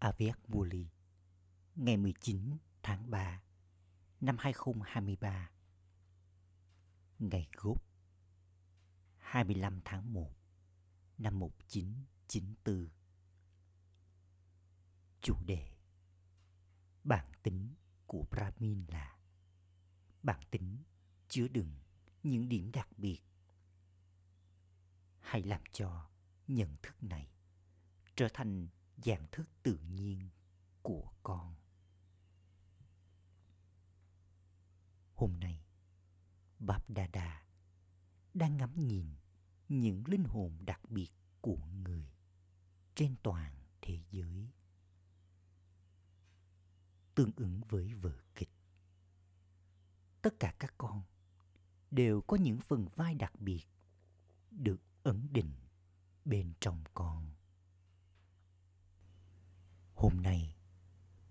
Avec Bully ngày 19 tháng 3 năm 2023 ngày gốc 25 tháng 1 năm 1994 chủ đề, bản tính của Brahmin là bản tính chứa đựng những điểm đặc biệt. Hãy làm cho nhận thức này trở thành dạng thức tự nhiên của con. Hôm nay báp đà đà đang ngắm nhìn những linh hồn đặc biệt của người trên toàn thế giới. Tương ứng với vở kịch, tất cả các con đều có những phần vai đặc biệt được ấn định bên trong con hôm nay,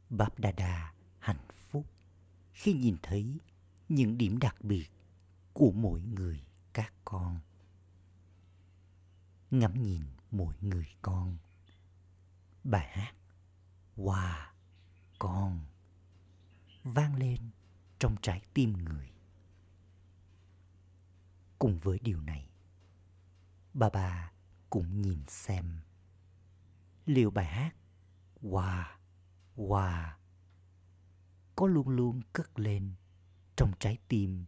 báp đà đà hạnh phúc khi nhìn thấy những điểm đặc biệt của mỗi người các con. Ngắm nhìn mỗi người con. Bài hát hòa con vang lên trong trái tim người. Cùng với điều này bà bà cũng nhìn xem liệu bài hát hòa hòa có luôn luôn cất lên trong trái tim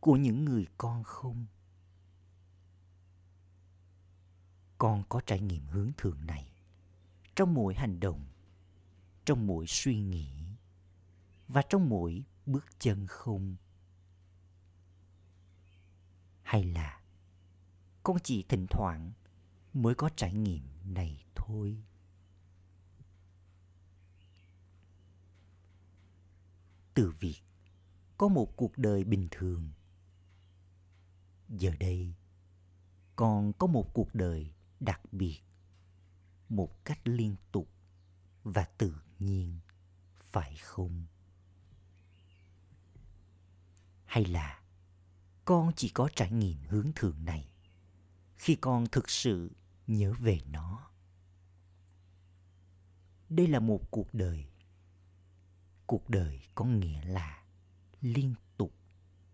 của những người con không? Con có trải nghiệm hướng thượng này trong mỗi hành động, trong mỗi suy nghĩ và trong mỗi bước chân không? Hay là con chỉ thỉnh thoảng mới có trải nghiệm này thôi? Từ việc có một cuộc đời bình thường. Giờ đây con có một cuộc đời đặc biệt, một cách liên tục và tự nhiên, phải không? Hay là con chỉ có trải nghiệm hướng thượng này khi con thực sự nhớ về nó? Đây là một cuộc đời cuộc đời có nghĩa là liên tục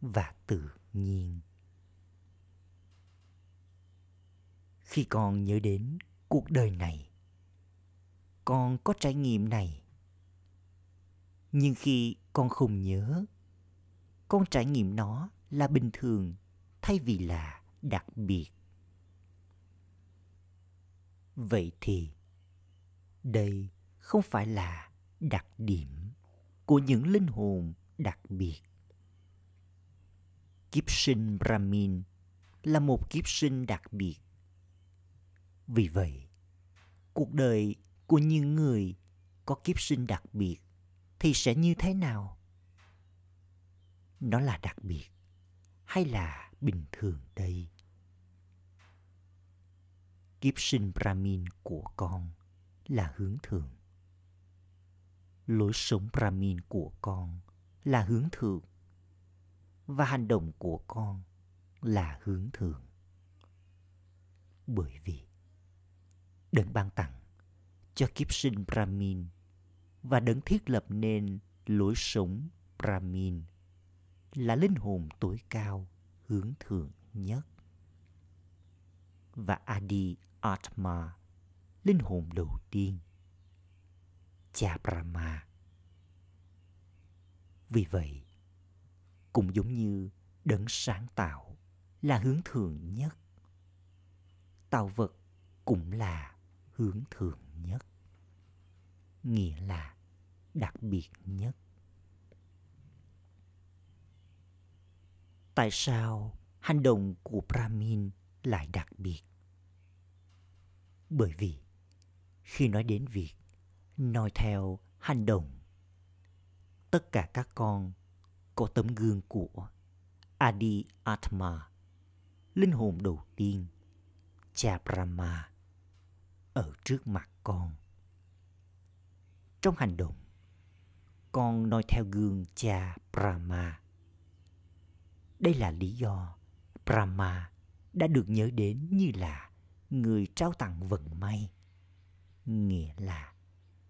và tự nhiên. Khi con nhớ đến cuộc đời này, con có trải nghiệm này. Nhưng khi con không nhớ, con trải nghiệm nó là bình thường thay vì là đặc biệt. Vậy thì đây không phải là đặc điểm của những linh hồn đặc biệt. Kiếp sinh brahmin là một kiếp sinh đặc biệt. Vì vậy, cuộc đời của những người có kiếp sinh đặc biệt thì sẽ như thế nào? Nó là đặc biệt hay là bình thường đây? Kiếp sinh brahmin của con là hướng thường lối sống brahmin của con là hướng thượng. Và hành động của con là hướng thượng. Bởi vì đấng ban tặng cho kiếp sinh brahmin và đấng thiết lập nên lối sống brahmin là linh hồn tối cao hướng thượng nhất. Và adi atma, linh hồn đầu tiên cha brahma. Vì vậy, cũng giống như đấng sáng tạo là hướng thượng nhất, tạo vật cũng là hướng thượng nhất, nghĩa là đặc biệt nhất. Tại sao hành động của brahmin lại đặc biệt? Bởi vì khi nói đến việc nói theo hành động tất cả các con có tấm gương của Adi Atma, linh hồn đầu tiên, cha Brahma, ở trước mặt con. Trong hành động, con noi theo gương cha Brahma. Đây là lý do Brahma đã được nhớ đến như là người trao tặng vận may, nghĩa là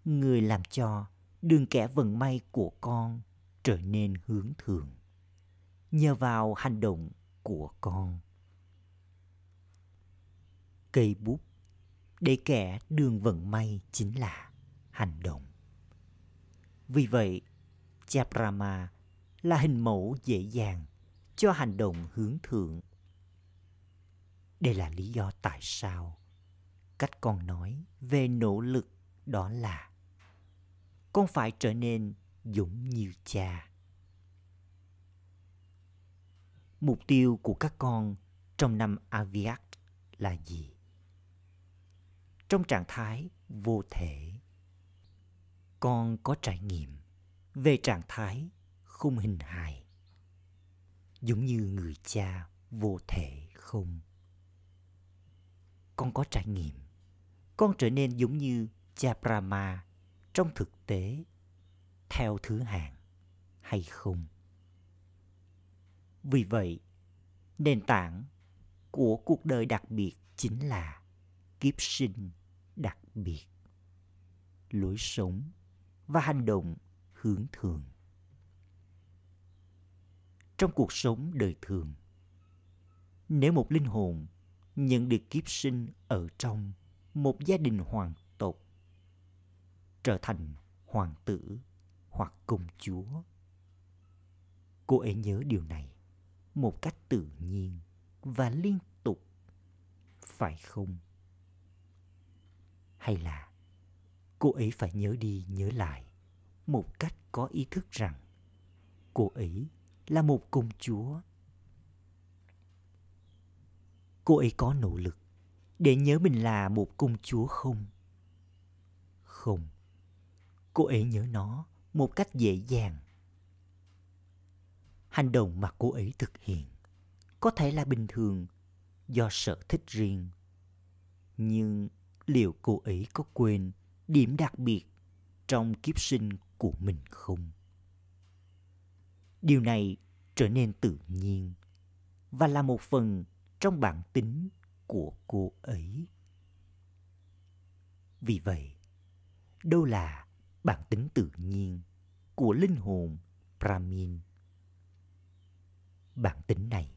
người làm cho đường kẻ vận may của con trở nên hướng thượng. Nhờ vào hành động của con. Cây bút. Để kẻ đường vận may chính là hành động. Vì vậy, chaprama là hình mẫu dễ dàng cho hành động hướng thượng. Đây là lý do tại sao cách con nói về nỗ lực đó là con phải trở nên dũng như cha. Mục tiêu của các con trong năm aviat là gì? Trong trạng thái vô thể, con có trải nghiệm về trạng thái không hình hài, giống như người cha vô thể không? Con có trải nghiệm, con trở nên giống như cha brahma trong thực tế, theo thứ hạng hay không? Vì vậy, nền tảng của cuộc đời đặc biệt chính là kiếp sinh đặc biệt. Lối sống và hành động hướng thường trong cuộc sống đời thường, nếu một linh hồn nhận được kiếp sinh ở trong một gia đình hoàng trở thành hoàng tử hoặc công chúa. Cô ấy nhớ điều này một cách tự nhiên và liên tục, phải không? Hay là cô ấy phải nhớ đi nhớ lại một cách có ý thức rằng cô ấy là một công chúa? Cô ấy có nỗ lực để nhớ mình là một công chúa không? Không cô ấy nhớ nó một cách dễ dàng. Hành động mà cô ấy thực hiện có thể là bình thường do sở thích riêng. Nhưng liệu cô ấy có quên điểm đặc biệt trong kiếp sinh của mình không? Điều này trở nên tự nhiên và là một phần trong bản tính của cô ấy. Vì vậy, đâu là bản tính tự nhiên của linh hồn brahmin bản tính này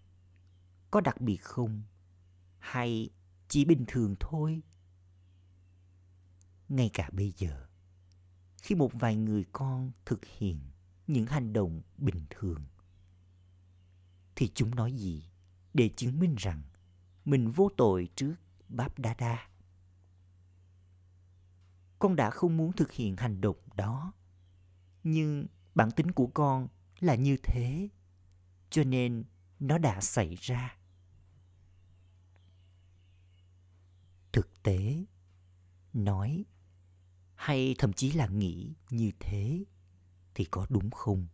có đặc biệt không? Hay chỉ bình thường thôi? Ngay cả bây giờ, khi một vài người con thực hiện những hành động bình thường, thì chúng nói gì để chứng minh rằng mình vô tội trước Báp Đa Đa. Con đã không muốn thực hiện hành động đó, nhưng bản tính của con là như thế, cho nên nó đã xảy ra. Thực tế, nói hay thậm chí là nghĩ như thế thì có đúng không?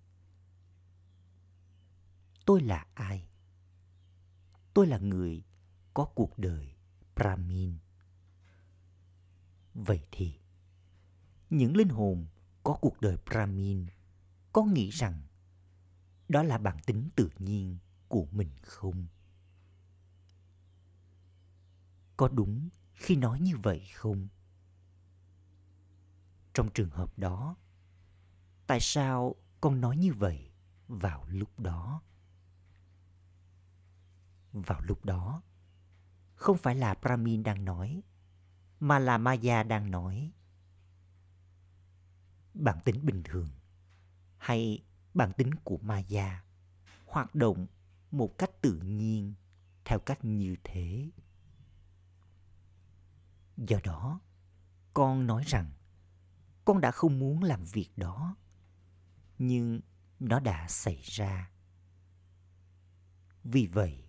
Tôi là ai? Tôi là người có cuộc đời Brahmin. Vậy thì, những linh hồn có cuộc đời Brahmin có nghĩ rằng đó là bản tính tự nhiên của mình không? Có đúng khi nói như vậy không? Trong trường hợp đó, tại sao con nói như vậy vào lúc đó? Vào lúc đó, không phải là Brahmin đang nói, mà là Maya đang nói. Bản tính bình thường hay bản tính của Maya hoạt động một cách tự nhiên theo cách như thế. Do đó, con nói rằng con đã không muốn làm việc đó, nhưng nó đã xảy ra. Vì vậy,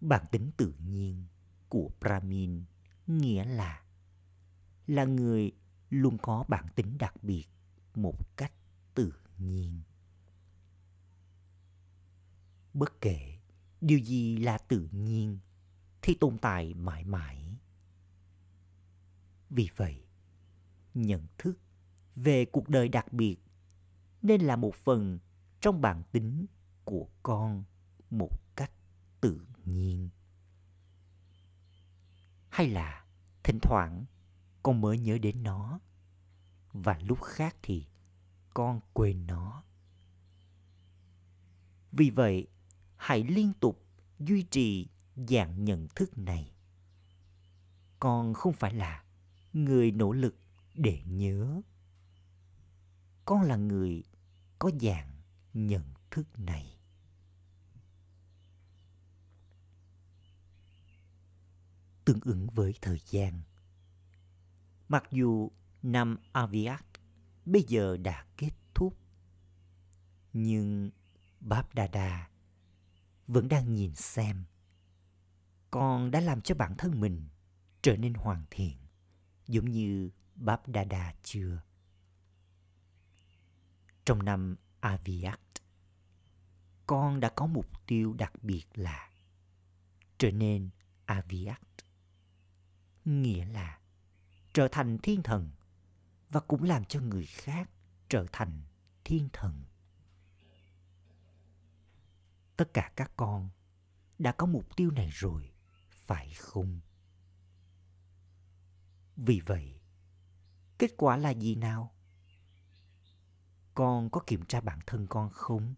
bản tính tự nhiên của Brahmin nghĩa là là người luôn có bản tính đặc biệt một cách tự nhiên. Bất kể điều gì là tự nhiên thì tồn tại mãi mãi. Vì vậy, nhận thức về cuộc đời đặc biệt nên là một phần trong bản tính của con một cách tự nhiên hay là thỉnh thoảng con mới nhớ đến nó. Và lúc khác thì con quên nó. Vì vậy, hãy liên tục duy trì dạng nhận thức này. Con không phải là người nỗ lực để nhớ. Con là người có dạng nhận thức này. Tương ứng với thời gian mặc dù năm aviat bây giờ đã kết thúc, nhưng báp đa đa vẫn đang nhìn xem con đã làm cho bản thân mình trở nên hoàn thiện, giống như báp đa đa chưa. Trong năm aviat, con đã có mục tiêu đặc biệt là trở nên aviat, nghĩa là trở thành thiên thần, và cũng làm cho người khác trở thành thiên thần. Tất cả các con đã có mục tiêu này rồi, phải không? Vì vậy, kết quả là gì nào? Con có kiểm tra bản thân con không?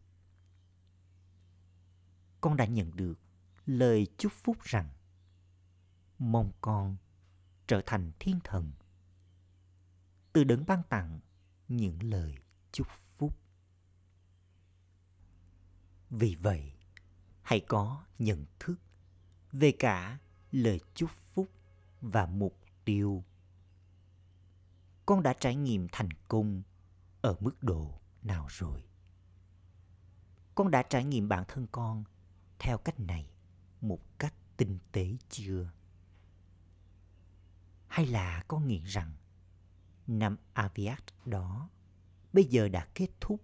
Con đã nhận được lời chúc phúc rằng, mong con trở thành thiên thần. Từ đấng ban tặng những lời chúc phúc. Vì vậy, hãy có nhận thức về cả lời chúc phúc và mục tiêu. Con đã trải nghiệm thành công ở mức độ nào rồi? Con đã trải nghiệm bản thân con theo cách này một cách tinh tế chưa? Hay là con nghĩ rằng năm Aviat đó bây giờ đã kết thúc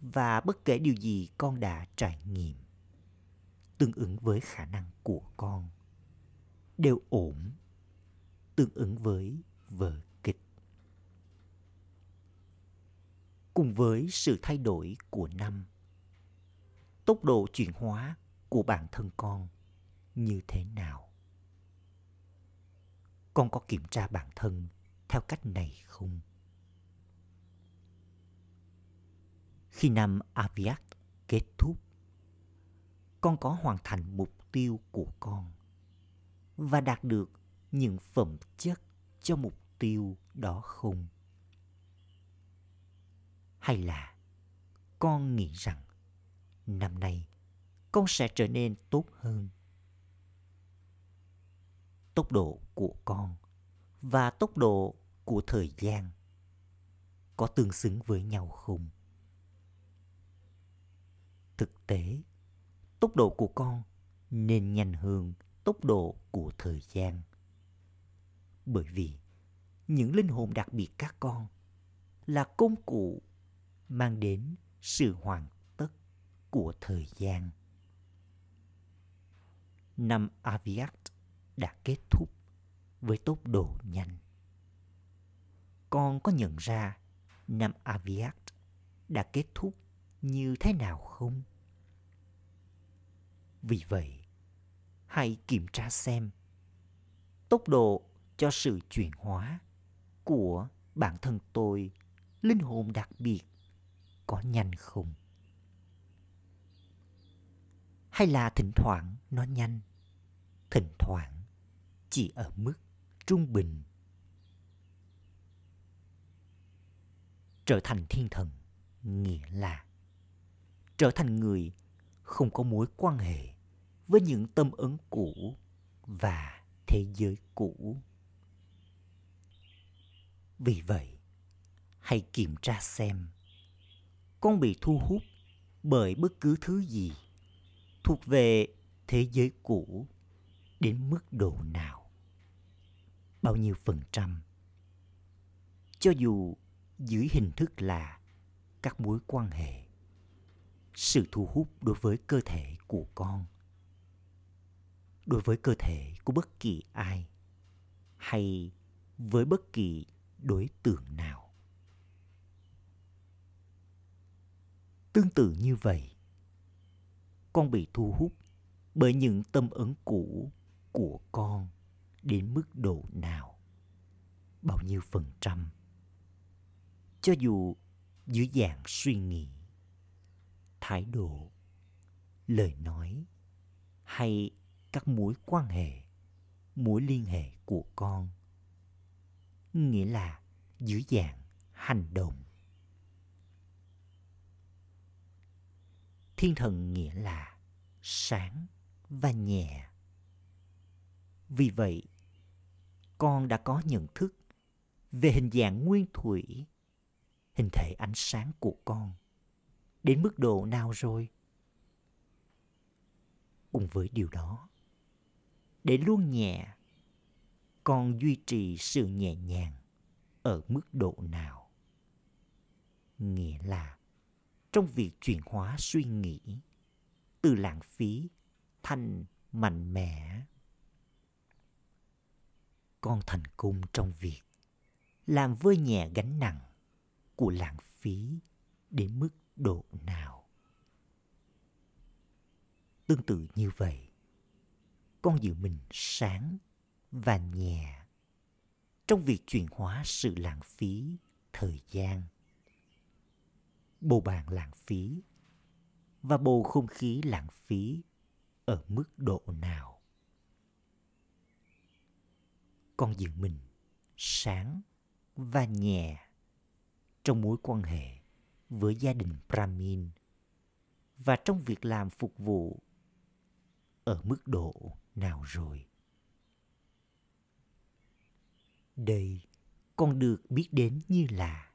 và bất kể điều gì con đã trải nghiệm tương ứng với khả năng của con đều ổn tương ứng với vở kịch. Cùng với sự thay đổi của năm, tốc độ chuyển hóa của bản thân con như thế nào? Con có kiểm tra bản thân theo cách này không? Khi năm aviat kết thúc, con có hoàn thành mục tiêu của con và đạt được những phẩm chất cho mục tiêu đó không? Hay là con nghĩ rằng năm nay con sẽ trở nên tốt hơn? Tốc độ của con và tốc độ của thời gian có tương xứng với nhau không? Thực tế, tốc độ của con nên nhanh hơn tốc độ của thời gian. Bởi vì những linh hồn đặc biệt các con là công cụ mang đến sự hoàn tất của thời gian. Năm aviat đã kết thúc với tốc độ nhanh. Con có nhận ra năm aviat đã kết thúc như thế nào không? Vì vậy, hãy kiểm tra xem tốc độ cho sự chuyển hóa của bản thân tôi linh hồn đặc biệt có nhanh không? Hay là thỉnh thoảng nó nhanh? Thỉnh thoảng chỉ ở mức trung bình. Trở thành thiên thần, nghĩa là trở thành người không có mối quan hệ với những tâm ấn cũ và thế giới cũ. Vì vậy, hãy kiểm tra xem con bị thu hút bởi bất cứ thứ gì thuộc về thế giới cũ đến mức độ nào bao nhiêu phần trăm. Cho dù dưới hình thức là các mối quan hệ, sự thu hút đối với cơ thể của con, đối với cơ thể của bất kỳ ai, hay với bất kỳ đối tượng nào. Tương tự như vậy, con bị thu hút bởi những tâm ấn cũ của con đến mức độ nào? Bao nhiêu phần trăm? Cho dù dưới dạng suy nghĩ, thái độ, lời nói hay các mối quan hệ, mối liên hệ của con, nghĩa là dưới dạng hành động. Thiên thần nghĩa là sáng và nhẹ. Vì vậy con đã có nhận thức về hình dạng nguyên thủy, hình thể ánh sáng của con đến mức độ nào rồi? Cùng với điều đó, để luôn nhẹ, con duy trì sự nhẹ nhàng ở mức độ nào? Nghĩa là trong việc chuyển hóa suy nghĩ từ lãng phí thành mạnh mẽ con thành công trong việc làm vơi nhẹ gánh nặng của lãng phí đến mức độ nào. Tương tự như vậy, con giữ mình sáng và nhẹ trong việc chuyển hóa sự lãng phí thời gian. Bồ bàn lãng phí và bầu không khí lãng phí ở mức độ nào? Con giữ mình, sáng và nhẹ trong mối quan hệ với gia đình Brahmin và trong việc làm phục vụ ở mức độ nào rồi. Đây con được biết đến như là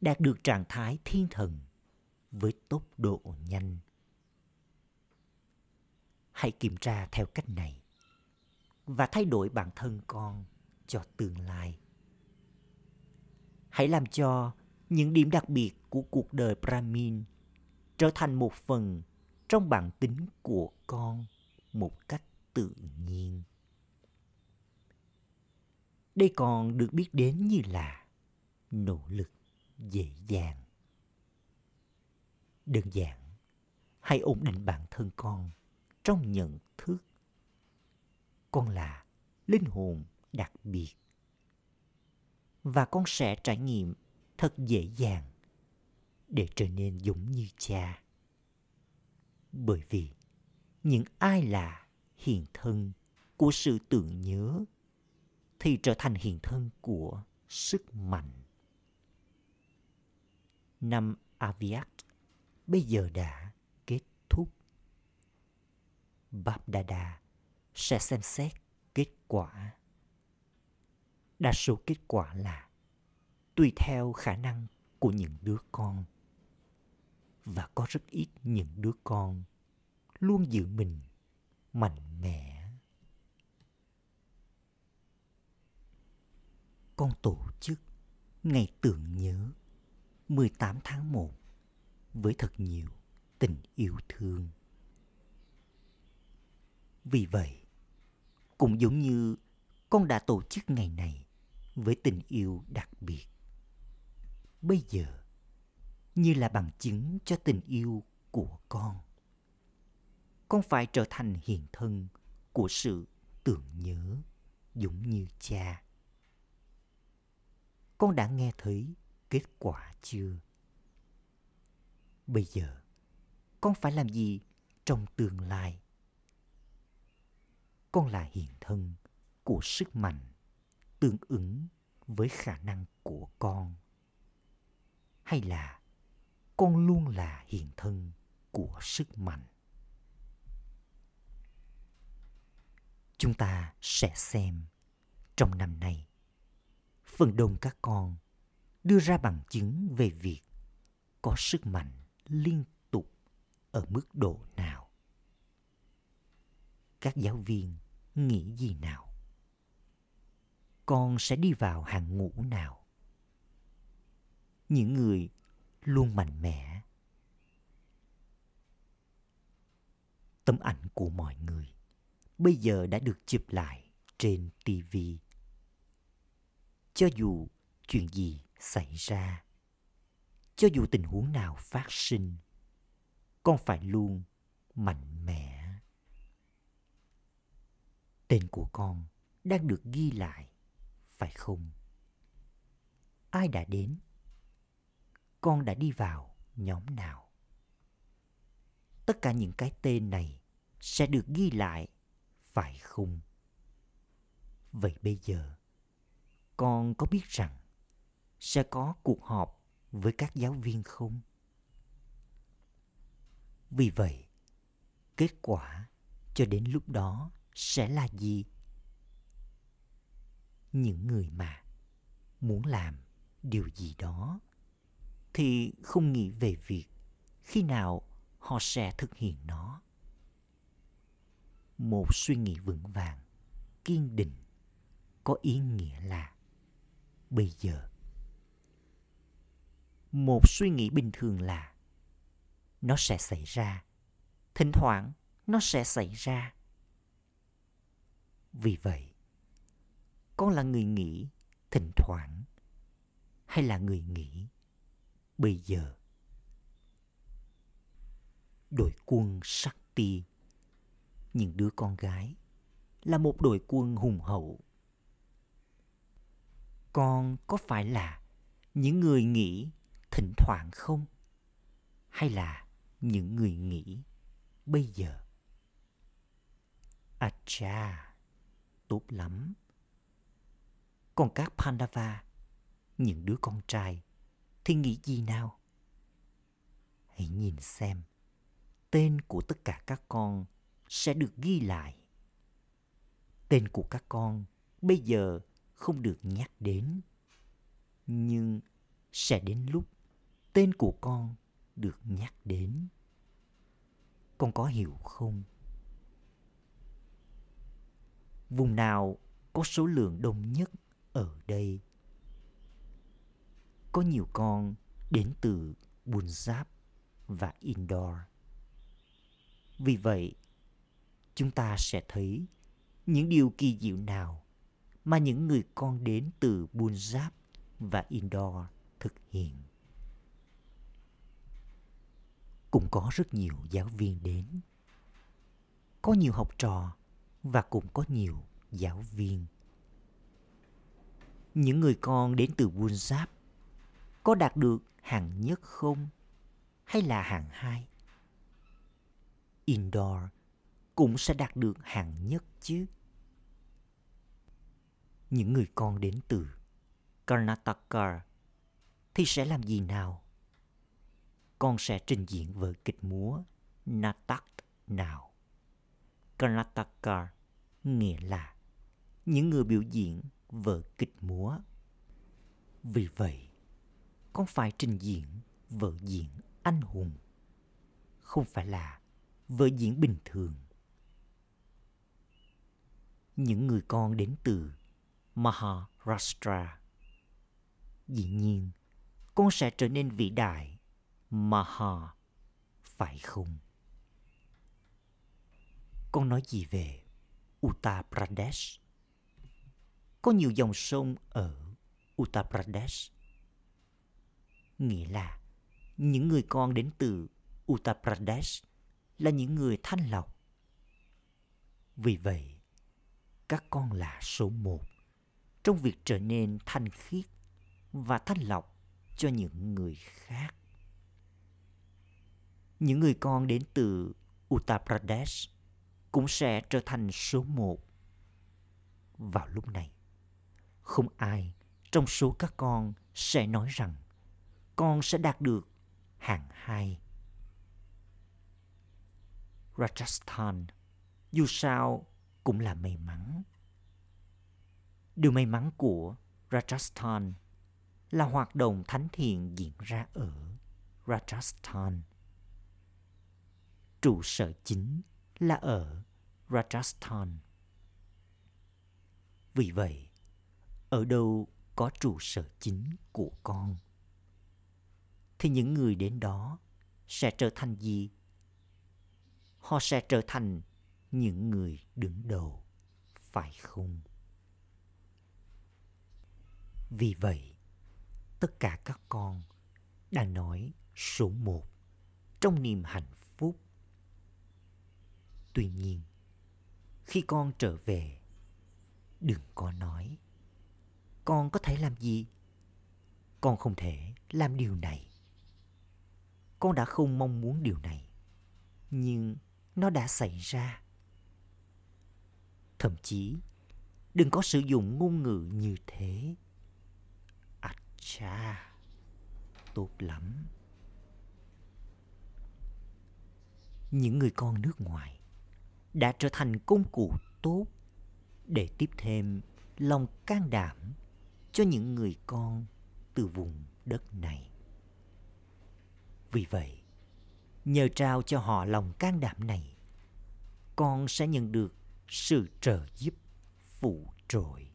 đạt được trạng thái thiên thần với tốc độ nhanh. Hãy kiểm tra theo cách này và thay đổi bản thân con cho tương lai. Hãy làm cho những điểm đặc biệt của cuộc đời Brahmin trở thành một phần trong bản tính của con một cách tự nhiên. Đây còn được biết đến như là nỗ lực dễ dàng. Đơn giản, hãy ổn định bản thân con trong nhận thức. Con là linh hồn đặc biệt. Và con sẽ trải nghiệm thật dễ dàng để trở nên giống như cha. Bởi vì những ai là hiện thân của sự tưởng nhớ thì trở thành hiện thân của sức mạnh. Năm Aviat bây giờ đã kết thúc. Bap da sẽ xem xét kết quả. Đa số kết quả là tùy theo khả năng của những đứa con và có rất ít những đứa con luôn giữ mình mạnh mẽ con tổ chức ngày tưởng nhớ 18 tháng 1 với thật nhiều tình yêu thương. Vì vậy, cũng giống như con đã tổ chức ngày này với tình yêu đặc biệt. Bây giờ, như là bằng chứng cho tình yêu của con con phải trở thành hiện thân của sự tưởng nhớ giống như cha. Con đã nghe thấy kết quả chưa? Bây giờ, con phải làm gì trong tương lai? Con là hiện thân của sức mạnh tương ứng với khả năng của con. Hay là con luôn là hiện thân của sức mạnh? Chúng ta sẽ xem trong năm nay. Phần đông các con đưa ra bằng chứng về việc có sức mạnh liên tục ở mức độ nào. Các giáo viên nghĩ gì nào? Con sẽ đi vào hàng ngũ nào? Những người luôn mạnh mẽ. Tấm ảnh của mọi người bây giờ đã được chụp lại trên tv cho dù chuyện gì xảy ra, cho dù tình huống nào phát sinh, con phải luôn mạnh mẽ tên của con đang được ghi lại phải không ai đã đến con đã đi vào nhóm nào. Tất cả những cái tên này sẽ được ghi lại, phải không? Vậy bây giờ, con có biết rằng sẽ có cuộc họp với các giáo viên không? Vì vậy, kết quả cho đến lúc đó sẽ là gì? Những người mà muốn làm điều gì đó thì không nghĩ về việc khi nào họ sẽ thực hiện nó. Một suy nghĩ vững vàng, kiên định có ý nghĩa là bây giờ. Một suy nghĩ bình thường là nó sẽ xảy ra. Thỉnh thoảng nó sẽ xảy ra. Vì vậy, con là người nghĩ thỉnh thoảng hay là người nghĩ bây giờ? Đội quân Shakti, những đứa con gái, là một đội quân hùng hậu. Con có phải là những người nghĩ thỉnh thoảng không? Hay là những người nghĩ bây giờ? À cha, tốt lắm. Còn các Pandava, những đứa con trai, thì nghĩ gì nào? Hãy nhìn xem, tên của tất cả các con sẽ được ghi lại. Tên của các con bây giờ không được nhắc đến. Nhưng sẽ đến lúc tên của con được nhắc đến. Con có hiểu không? Vùng nào có số lượng đông nhất ở đây? Có nhiều con đến từ Punjab và Indore. Vì vậy, chúng ta sẽ thấy những điều kỳ diệu nào mà những người con đến từ Punjab và Indore thực hiện. Cũng có rất nhiều giáo viên đến. Có nhiều học trò và cũng có nhiều giáo viên. Những người con đến từ Punjab có đạt được hạng nhất không? Hay là hạng hai? Indoor cũng sẽ đạt được hạng nhất chứ. Những người con đến từ Karnataka thì sẽ làm gì nào? Con sẽ trình diễn vở kịch múa Natak nào. Karnataka nghĩa là những người biểu diễn vở kịch múa. Vì vậy, con phải trình diễn vở diễn anh hùng, không phải là vở diễn bình thường. Những người con đến từ Maharashtra. Dĩ nhiên, con sẽ trở nên vĩ đại Maha, phải không? Con nói gì về Uttar Pradesh? Có nhiều dòng sông ở Uttar Pradesh. Nghĩa là những người con đến từ Uttar Pradesh là những người thanh lọc. Vì vậy, các con là số một trong việc trở nên thanh khiết và thanh lọc cho những người khác. Những người con đến từ Uttar Pradesh cũng sẽ trở thành số một. Vào lúc này, không ai trong số các con sẽ nói rằng con sẽ đạt được hạng hai. Rajasthan dù sao cũng là may mắn. Điều may mắn của Rajasthan là hoạt động thánh thiện diễn ra ở Rajasthan. Trụ sở chính là ở Rajasthan. Vì vậy, ở đâu có trụ sở chính của con, thì những người đến đó sẽ trở thành gì? Họ sẽ trở thành những người đứng đầu, phải không? Vì vậy, tất cả các con đang nói số một trong niềm hạnh phúc. Tuy nhiên, khi con trở về, đừng có nói. Con có thể làm gì? Con không thể làm điều này, con đã không mong muốn điều này nhưng nó đã xảy ra. Thậm chí đừng có sử dụng ngôn ngữ như thế. À cha tốt lắm. Những người con nước ngoài đã trở thành công cụ tốt để tiếp thêm lòng can đảm cho những người con từ vùng đất này. Vì vậy, nhờ trao cho họ lòng can đảm này, con sẽ nhận được sự trợ giúp phụ trội.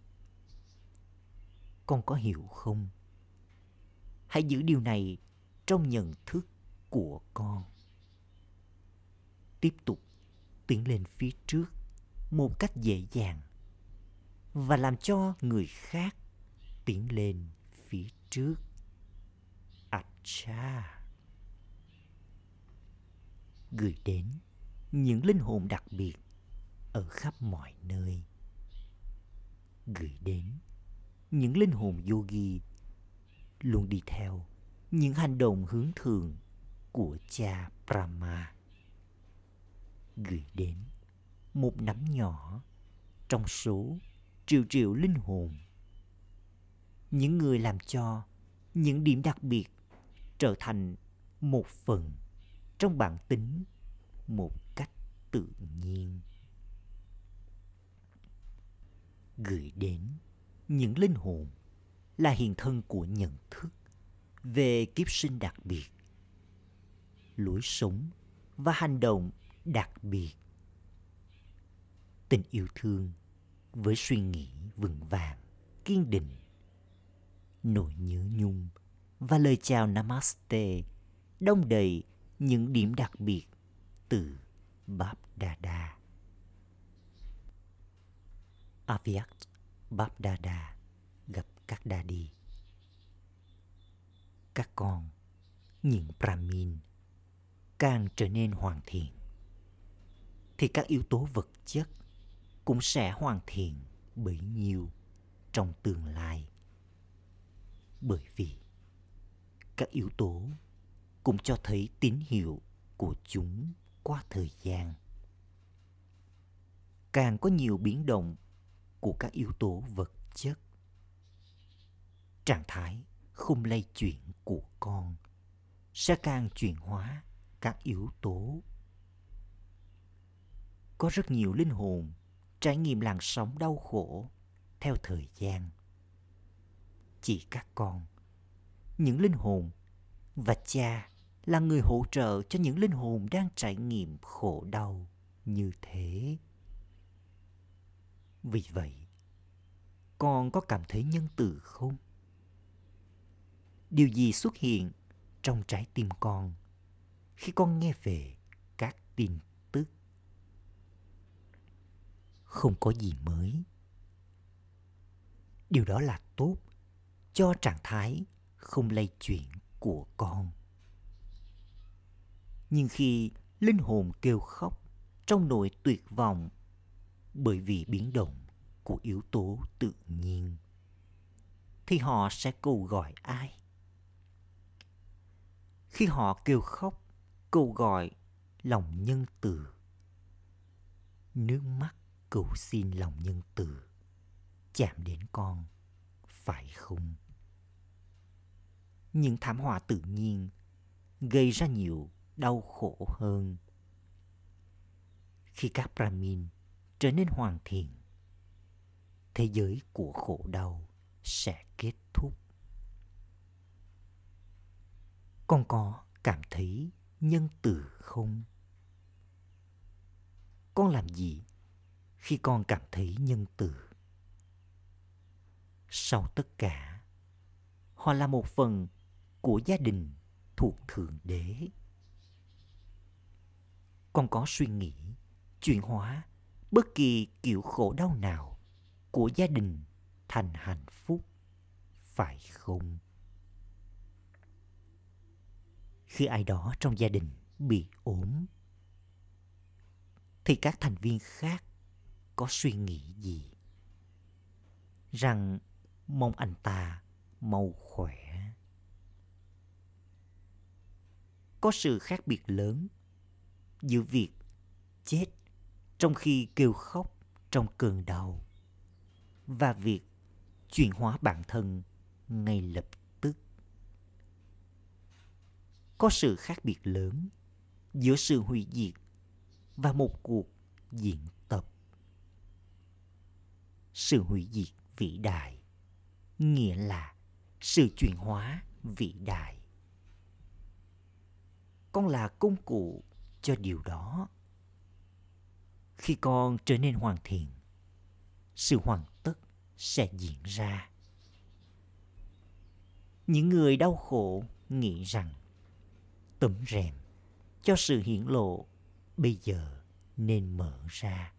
Con có hiểu không? Hãy giữ điều này trong nhận thức của con. Tiếp tục tiến lên phía trước một cách dễ dàng và làm cho người khác tiến lên phía trước. Acha. Gửi đến những linh hồn đặc biệt ở khắp mọi nơi. Gửi đến những linh hồn yogi luôn đi theo những hành động hướng thường của cha Brahma. Gửi đến một nắm nhỏ trong số triệu triệu linh hồn. Những người làm cho những điểm đặc biệt trở thành một phần trong bản tính một cách tự nhiên. Gửi đến những linh hồn là hiện thân của nhận thức về kiếp sinh đặc biệt, lối sống và hành động đặc biệt tình yêu thương với suy nghĩ vững vàng, kiên định. Nỗi nhớ nhung và lời chào Namaste đông đầy những điểm đặc biệt từ bab Dada. aviat bab Dada gặp các đa đi. Các con, những Brahmin, càng trở nên hoàn thiện, thì các yếu tố vật chất cũng sẽ hoàn thiện bấy nhiêu trong tương lai. Bởi vì các yếu tố cũng cho thấy tín hiệu của chúng qua thời gian. Càng có nhiều biến động của các yếu tố vật chất, trạng thái không lây chuyển của con sẽ càng chuyển hóa các yếu tố. Có rất nhiều linh hồn trải nghiệm làn sóng đau khổ theo thời gian. Chỉ các con, những linh hồn và cha là người hỗ trợ cho những linh hồn đang trải nghiệm khổ đau như thế. Vì vậy, con có cảm thấy nhân từ không? Điều gì xuất hiện trong trái tim con khi con nghe về các tin không có gì mới. Điều đó là tốt cho trạng thái không lây chuyển của con. Nhưng khi linh hồn kêu khóc trong nỗi tuyệt vọng bởi vì biến động của yếu tố tự nhiên, thì họ sẽ cầu gọi ai? Khi họ kêu khóc, cầu gọi lòng nhân từ, nước mắt cầu xin lòng nhân từ. Chạm đến con, phải không? Những thảm họa tự nhiên gây ra nhiều đau khổ hơn. Khi các brahmin trở nên hoàn thiện, thế giới của khổ đau sẽ kết thúc. Con có cảm thấy nhân từ không? Con làm gì khi con cảm thấy nhân từ. Sau tất cả họ là một phần của gia đình thuộc thượng đế. Con có suy nghĩ, chuyển hóa bất kỳ kiểu khổ đau nào của gia đình thành hạnh phúc, phải không? Khi ai đó trong gia đình bị ốm, thì các thành viên khác có suy nghĩ gì? Rằng mong anh ta mau khỏe. Có sự khác biệt lớn giữa việc chết trong khi kêu khóc trong cơn đau và việc chuyển hóa bản thân ngay lập tức. Có sự khác biệt lớn giữa sự hủy diệt và một cuộc diễn sự hủy diệt vĩ đại. Nghĩa là sự chuyển hóa vĩ đại. Con là công cụ cho điều đó. Khi con trở nên hoàn thiện, sự hoàn tất sẽ diễn ra. Những người đau khổ nghĩ rằng, tấm rèm cho sự hiển lộ bây giờ nên mở ra.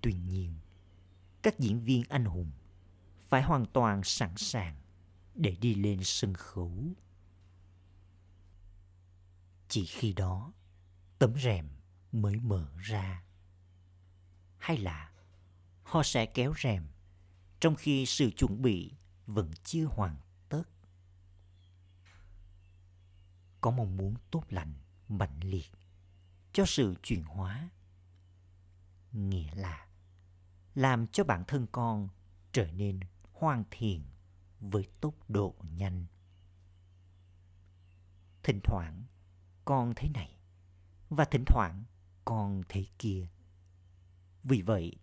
Tuy nhiên các diễn viên anh hùng phải hoàn toàn sẵn sàng để đi lên sân khấu. Chỉ khi đó, tấm rèm mới mở ra. Hay là họ sẽ kéo rèm trong khi sự chuẩn bị vẫn chưa hoàn tất. Có mong muốn tốt lành, mạnh liệt cho sự chuyển hóa, nghĩa là làm cho bản thân con trở nên hoàn thiện với tốc độ nhanh. Thỉnh thoảng con thế này và thỉnh thoảng con thế kia. Vì vậy,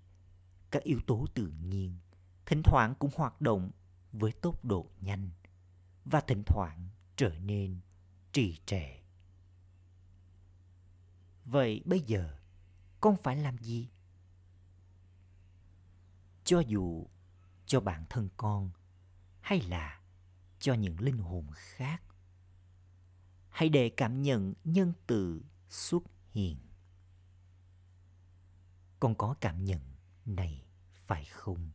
các yếu tố tự nhiên thỉnh thoảng cũng hoạt động với tốc độ nhanh và thỉnh thoảng trở nên trì trệ. Vậy bây giờ con phải làm gì? Cho dù cho bản thân con hay là cho những linh hồn khác. Hãy để cảm nhận nhân từ xuất hiện. Con có cảm nhận này phải không?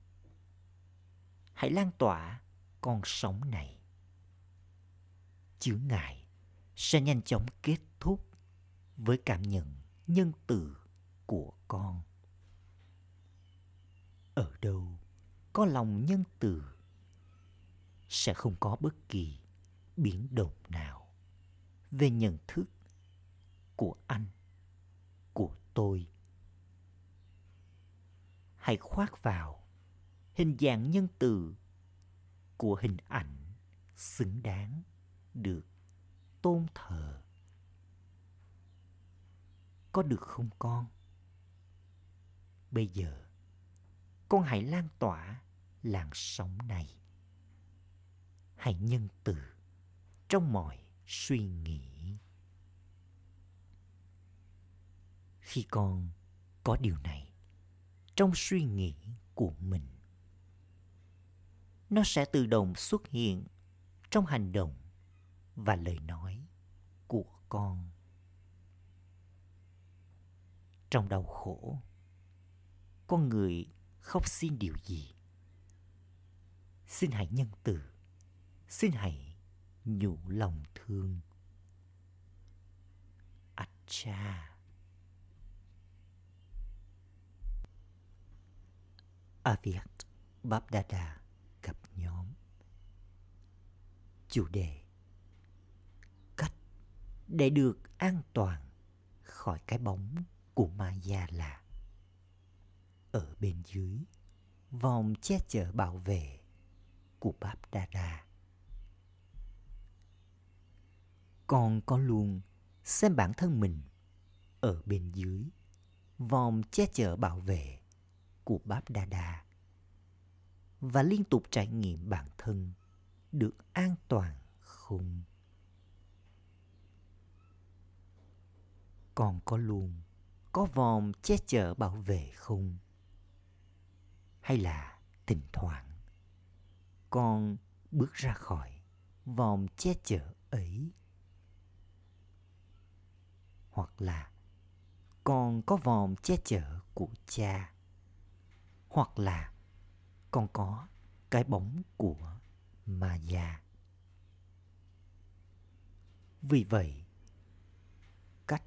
Hãy lan tỏa con sống này. Chướng ngại sẽ nhanh chóng kết thúc với cảm nhận nhân từ của con ở đâu, có lòng nhân từ, sẽ không có bất kỳ biến động nào về nhận thức của anh, của tôi. Hãy khoác vào hình dạng nhân từ của hình ảnh xứng đáng được tôn thờ. Có được không con? Bây giờ con hãy lan tỏa làn sóng này. Hãy nhân từ trong mọi suy nghĩ. Khi con có điều này trong suy nghĩ của mình, nó sẽ tự động xuất hiện trong hành động và lời nói của con. Trong đau khổ, con người khóc xin điều gì? Xin hãy nhân từ. Xin hãy nhủ lòng thương. Ắt cha Aviat Babdada gặp nhóm. Chủ đề. Cách để được an toàn khỏi cái bóng của Maya là ở bên dưới, vòng che chở bảo vệ của Báp Đa Đa. Con có luôn xem bản thân mình ở bên dưới, vòng che chở bảo vệ của Báp Đa Đa và liên tục trải nghiệm bản thân được an toàn không? còn có luôn có vòng che chở bảo vệ không? Hay là thỉnh thoảng con bước ra khỏi vòng che chở ấy? Hoặc là con có vòng che chở của cha? Hoặc là con có cái bóng của Maya. Vì vậy, cách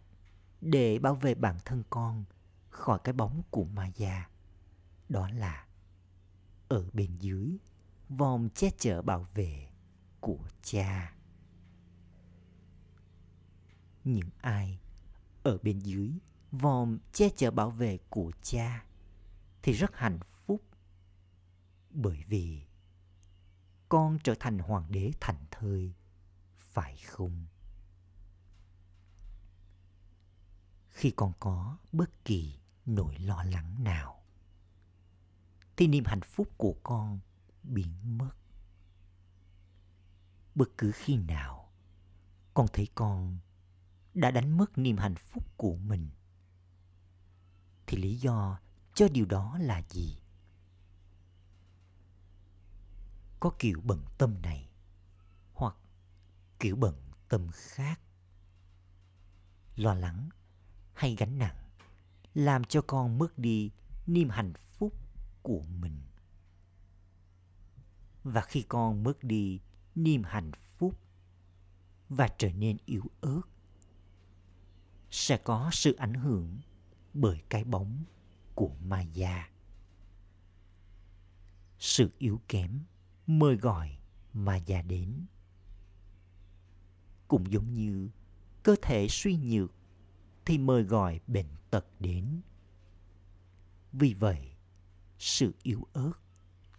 để bảo vệ bản thân con khỏi cái bóng của Maya. Đó là ở bên dưới vòng che chở bảo vệ của cha. những ai ở bên dưới vòm che chở bảo vệ của cha thì rất hạnh phúc, bởi vì con trở thành hoàng đế thành thơi, phải không khi con có bất kỳ nỗi lo lắng nào thì niềm hạnh phúc của con biến mất. Bất cứ khi nào con thấy con đã đánh mất niềm hạnh phúc của mình, thì lý do cho điều đó là gì? Có kiểu bận tâm này hoặc kiểu bận tâm khác. Lo lắng hay gánh nặng làm cho con mất đi niềm hạnh phúc của mình và khi con mất đi niềm hạnh phúc và trở nên yếu ớt sẽ có sự ảnh hưởng bởi cái bóng của ma già Sự yếu kém mời gọi ma già đến. Cũng giống như cơ thể suy nhược thì mời gọi bệnh tật đến. Vì vậy, sự yếu ớt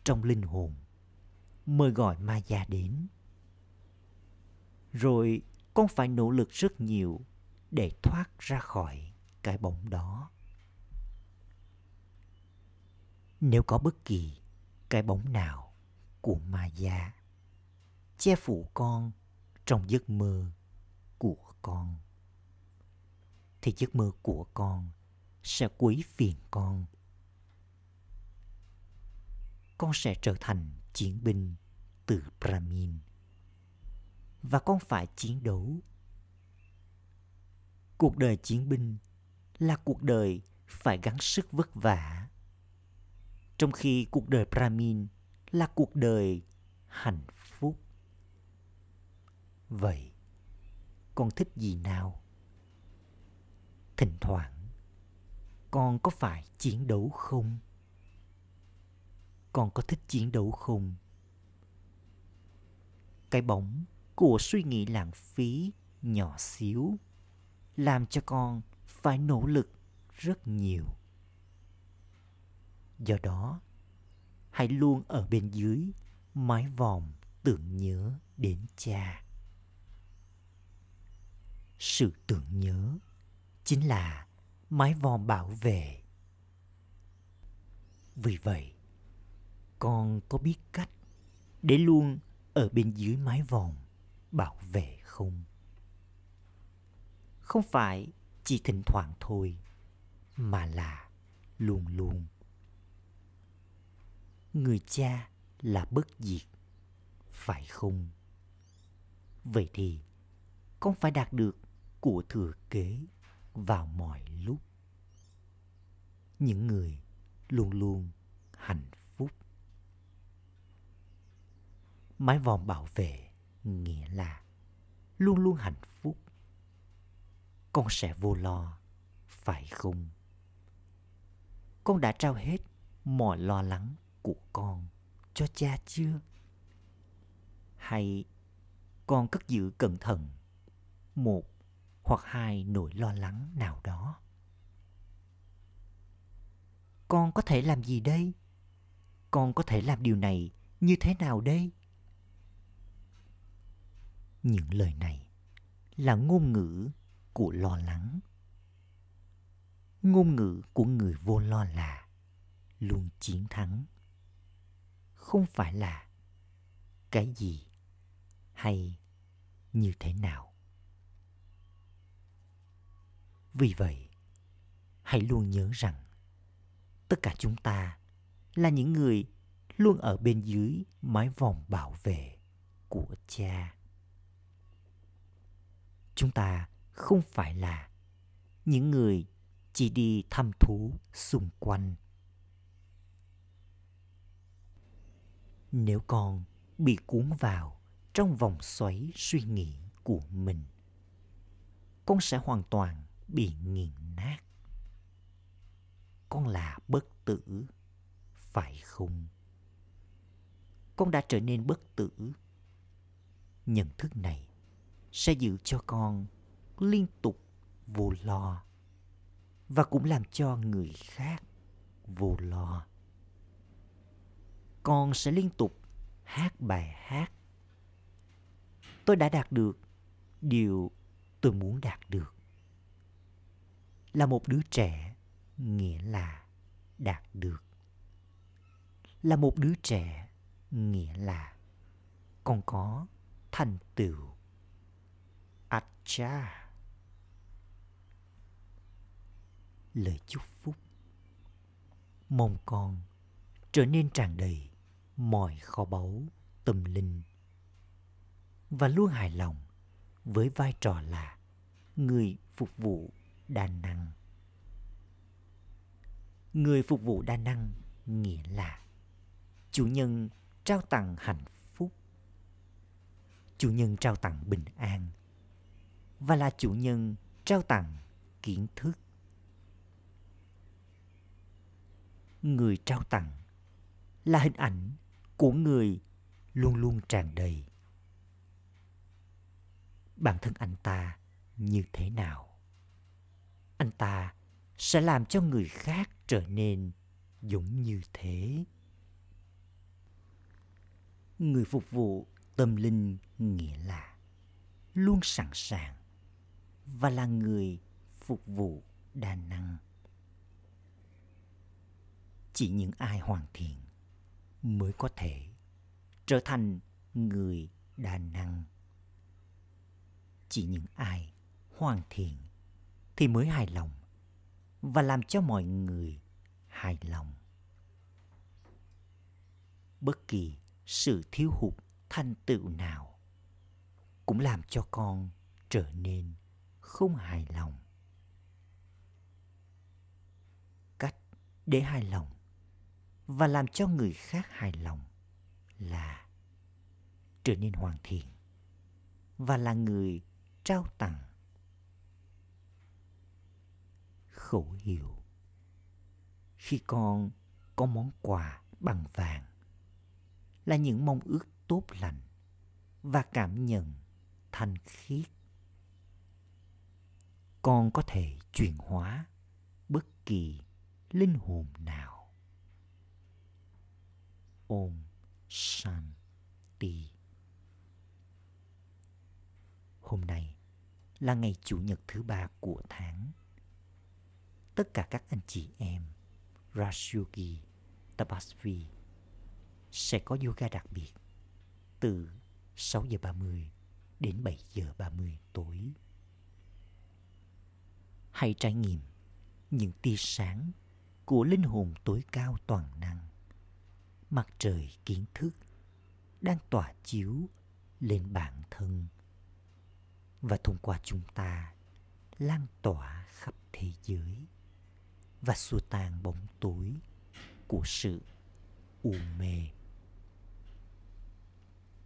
trong linh hồn mời gọi ma già đến. Rồi con phải nỗ lực rất nhiều để thoát ra khỏi cái bóng đó. Nếu có bất kỳ cái bóng nào của ma già che phủ con trong giấc mơ của con, thì giấc mơ của con sẽ quấy phiền con con sẽ trở thành chiến binh từ Brahmin và con phải chiến đấu cuộc đời chiến binh là cuộc đời phải gắng sức vất vả trong khi cuộc đời Brahmin là cuộc đời hạnh phúc. Vậy, con thích gì nào? Thỉnh thoảng, con có phải chiến đấu không? Con có thích chiến đấu không? Cái bóng của suy nghĩ lãng phí nhỏ xíu làm cho con phải nỗ lực rất nhiều. Do đó, hãy luôn ở bên dưới mái vòm tưởng nhớ đến cha. Sự tưởng nhớ chính là mái vòm bảo vệ. Vì vậy con có biết cách để luôn ở bên dưới mái vòm bảo vệ không? Không phải chỉ thỉnh thoảng thôi, mà là luôn luôn. Người cha là bất diệt, phải không? Vậy thì con phải đạt được của thừa kế vào mọi lúc. Những người luôn luôn hạnh phúc mái vòm bảo vệ, nghĩa là luôn luôn hạnh phúc. Con sẽ vô lo, phải không? Con đã trao hết mọi lo lắng của con cho cha chưa? Hay con cất giữ cẩn thận một hoặc hai nỗi lo lắng nào đó? Con có thể làm gì đây? Con có thể làm điều này như thế nào đây? Những lời này là ngôn ngữ của lo lắng. Ngôn ngữ của người vô lo là luôn chiến thắng. Không phải là cái gì hay như thế nào. Vì vậy, hãy luôn nhớ rằng tất cả chúng ta là những người luôn ở bên dưới mái vòng bảo vệ của cha chúng ta không phải là những người chỉ đi thăm thú xung quanh. Nếu con bị cuốn vào trong vòng xoáy suy nghĩ của mình, con sẽ hoàn toàn bị nghiền nát. Con là bất tử, phải không? Con đã trở nên bất tử. Nhận thức này sẽ giữ cho con liên tục vô lo và cũng làm cho người khác vô lo. Con sẽ liên tục hát bài hát. Tôi đã đạt được điều tôi muốn đạt được. Là một đứa trẻ nghĩa là đạt được. Là một đứa trẻ nghĩa là con có thành tựu Acha lời chúc phúc. Mong con trở nên tràn đầy mọi kho báu, tâm linh. Và luôn hài lòng với vai trò là người phục vụ đa năng. Người phục vụ đa năng nghĩa là chủ nhân trao tặng hạnh phúc. Chủ nhân trao tặng bình an và là chủ nhân trao tặng kiến thức. Người trao tặng là hình ảnh của người luôn luôn tràn đầy. Bản thân anh ta như thế nào? Anh ta sẽ làm cho người khác trở nên giống như thế. Người phục vụ tâm linh nghĩa là luôn sẵn sàng và là người phục vụ đa năng chỉ những ai hoàn thiện mới có thể trở thành người đa năng chỉ những ai hoàn thiện thì mới hài lòng và làm cho mọi người hài lòng. Bất kỳ sự thiếu hụt thành tựu nào cũng làm cho con trở nên không hài lòng. Cách để hài lòng và làm cho người khác hài lòng là trở nên hoàn thiện và là người trao tặng khẩu hiệu. Khi con có món quà bằng vàng là những mong ước tốt lành và cảm nhận thanh khiết con có thể chuyển hóa bất kỳ linh hồn nào. Ôm shanti. Hôm nay là ngày chủ nhật thứ ba của tháng. Tất cả các anh chị em Rasyogi Tapasvi sẽ có yoga đặc biệt từ 6 giờ 30 đến 7 giờ 30 tối. Hãy trải nghiệm những tia sáng của linh hồn tối cao toàn năng. Mặt trời kiến thức đang tỏa chiếu lên bản thân và thông qua chúng ta lan tỏa khắp thế giới và xua tan bóng tối của sự u mê.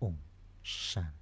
Om sanh